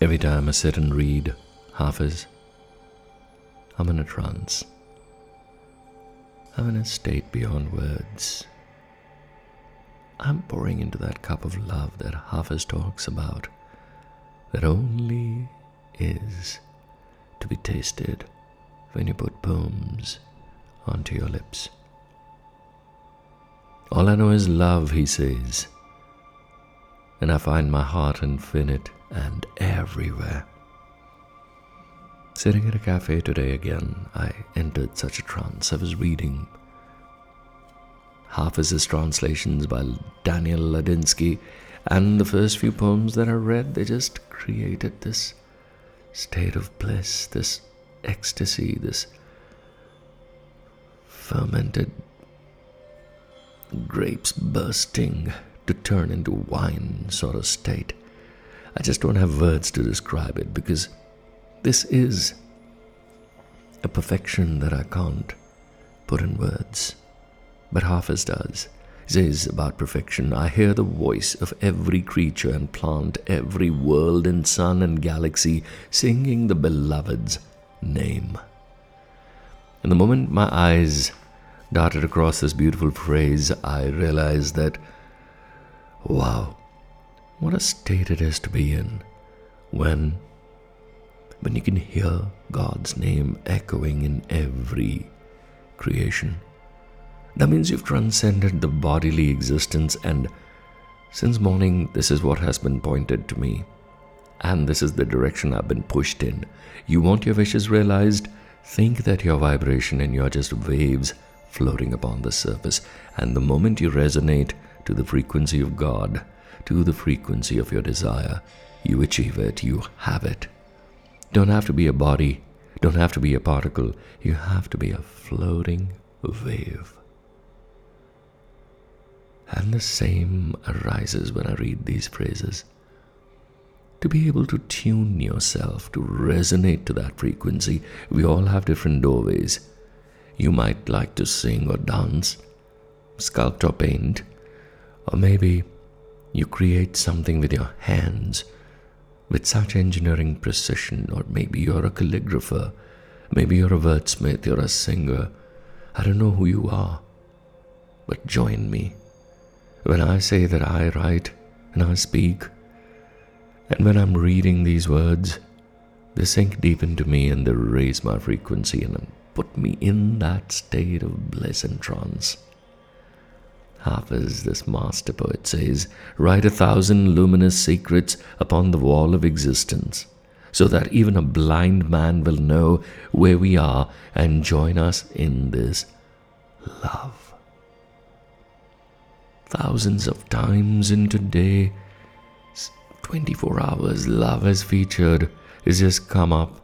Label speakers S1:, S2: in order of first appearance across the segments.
S1: Every time I sit and read Hafiz, I'm in a trance. I'm in a state beyond words. I'm pouring into that cup of love that Hafiz talks about, that only is to be tasted when you put poems onto your lips. All I know is love, he says, and I find my heart infinite and everywhere. Sitting at a cafe today again, I entered such a trance. I was reading Hafiz's translations by Daniel Ladinsky, and the first few poems that I read, they just created this state of bliss, this ecstasy, this fermented grapes bursting to turn into wine sort of state. I just don't have words to describe it because this is a perfection that I can't put in words. But Hafiz does. He says about perfection I hear the voice of every creature and plant, every world and sun and galaxy singing the beloved's name. And the moment my eyes darted across this beautiful phrase, I realized that, wow, what a state it is to be in when when you can hear God's name echoing in every creation. That means you've transcended the bodily existence, and since morning, this is what has been pointed to me. And this is the direction I've been pushed in. You want your wishes realized? Think that your vibration and you're just waves floating upon the surface. And the moment you resonate to the frequency of God, to the frequency of your desire, you achieve it, you have it. Don't have to be a body, don't have to be a particle, you have to be a floating wave. And the same arises when I read these phrases. To be able to tune yourself to resonate to that frequency, we all have different doorways. You might like to sing or dance, sculpt or paint, or maybe you create something with your hands with such engineering precision, or maybe you're a calligrapher, maybe you're a wordsmith, you're a singer. I don't know who you are, but join me when I say that I write and I speak. And when I'm reading these words, they sink deep into me and they raise my frequency and put me in that state of bliss and trance. Hafiz, this master poet, says, Write a thousand luminous secrets upon the wall of existence, so that even a blind man will know where we are and join us in this love. Thousands of times in today, 24 hours, love has featured, has just come up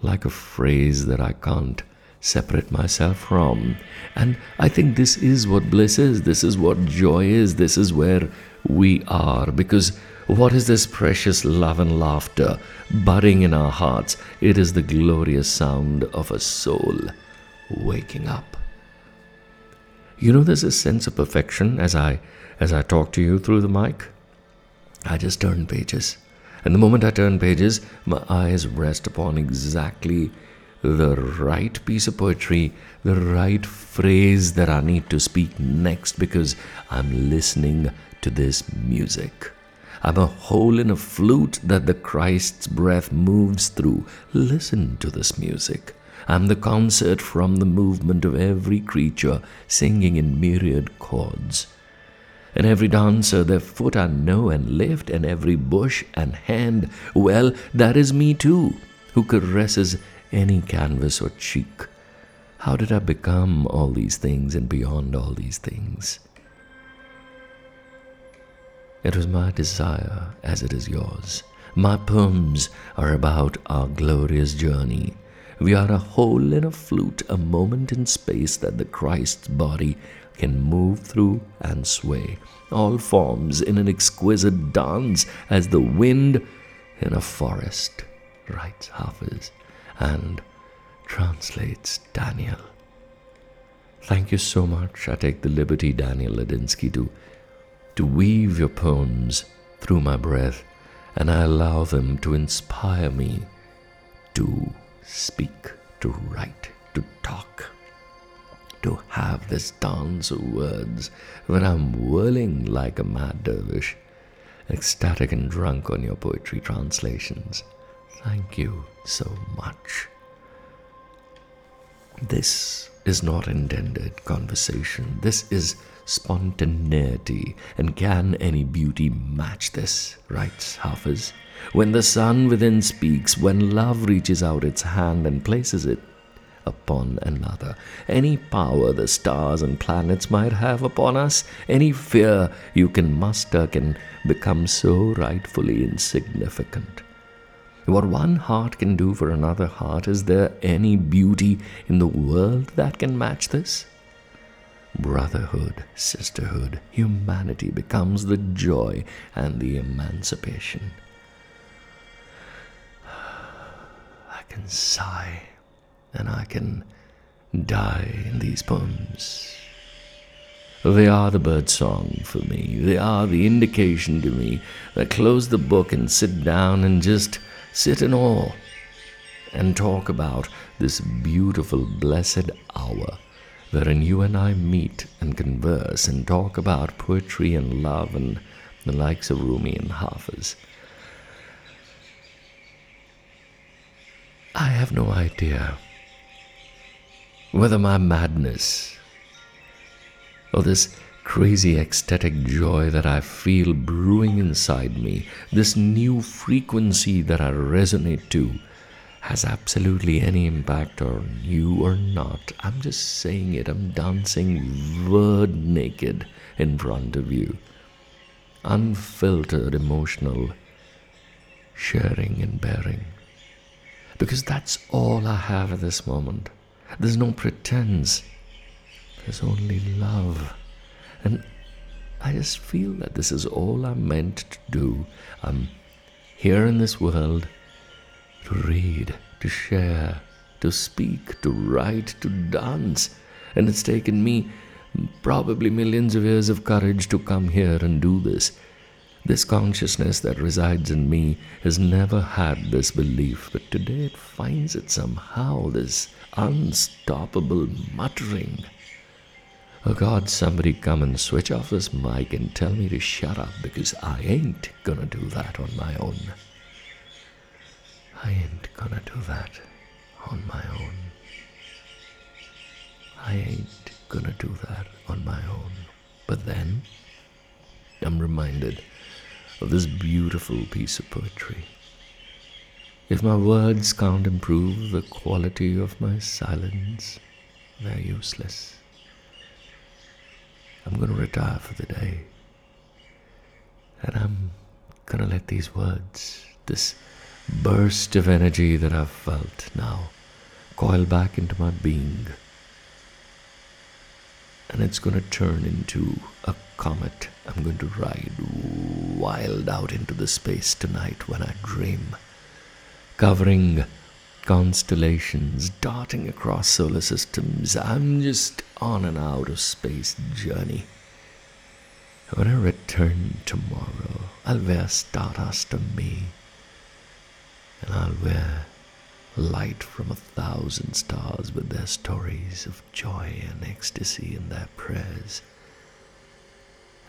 S1: like a phrase that I can't separate myself from. And I think this is what bliss is, this is what joy is, this is where we are. Because what is this precious love and laughter budding in our hearts? It is the glorious sound of a soul waking up. You know, there's a sense of perfection as I as I talk to you through the mic. I just turn pages. And the moment I turn pages, my eyes rest upon exactly the right piece of poetry, the right phrase that I need to speak next because I'm listening to this music. I'm a hole in a flute that the Christ's breath moves through. Listen to this music. I'm the concert from the movement of every creature singing in myriad chords. And every dancer, their foot I know and lift, and every bush and hand, well, that is me too, who caresses any canvas or cheek. How did I become all these things and beyond all these things? It was my desire as it is yours. My poems are about our glorious journey. We are a hole in a flute, a moment in space that the Christ's body can move through and sway. All forms in an exquisite dance as the wind in a forest, writes Hafiz and translates Daniel. Thank you so much. I take the liberty, Daniel Ladinsky, to, to weave your poems through my breath and I allow them to inspire me to speak, to write, to talk, to have this dance of words when I'm whirling like a mad dervish, ecstatic and drunk on your poetry translations. Thank you so much. This is not intended conversation. This is spontaneity. And can any beauty match this? writes Hafiz. When the sun within speaks, when love reaches out its hand and places it upon another, any power the stars and planets might have upon us, any fear you can muster can become so rightfully insignificant. What one heart can do for another heart, is there any beauty in the world that can match this? Brotherhood, sisterhood, humanity becomes the joy and the emancipation. I can sigh and I can die in these poems. They are the bird song for me. They are the indication to me that close the book and sit down and just sit in awe and talk about this beautiful, blessed hour wherein you and I meet and converse and talk about poetry and love and the likes of Rumi and Hafiz. I have no idea whether my madness or this crazy ecstatic joy that I feel brewing inside me, this new frequency that I resonate to, has absolutely any impact on you or not. I'm just saying it, I'm dancing word naked in front of you. Unfiltered emotional sharing and bearing. Because that's all I have at this moment. There's no pretense, there's only love. And I just feel that this is all I'm meant to do. I'm here in this world to read, to share, to speak, to write, to dance. And it's taken me probably millions of years of courage to come here and do this. This consciousness that resides in me has never had this belief, but today it finds it somehow, this unstoppable muttering. Oh God, somebody come and switch off this mic and tell me to shut up because I ain't gonna do that on my own. I ain't gonna do that on my own. I ain't gonna do that on my own. But then, I'm reminded of this beautiful piece of poetry. If my words can't improve the quality of my silence, they're useless. I'm going to retire for the day. And I'm going to let these words, this burst of energy that I've felt now, coil back into my being. And it's going to turn into a comet. I'm going to ride wild out into the space tonight when I dream, covering constellations darting across solar systems. I'm just on an out of space journey. When I return tomorrow, I'll wear stardust on me, and I'll wear light from a thousand stars with their stories of joy and ecstasy and their prayers.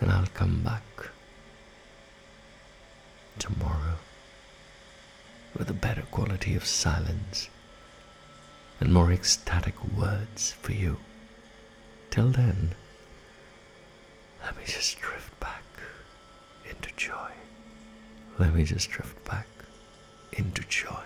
S1: And I'll come back tomorrow with a better quality of silence and more ecstatic words for you. Till then, let me just drift back into joy. Let me just drift back into joy.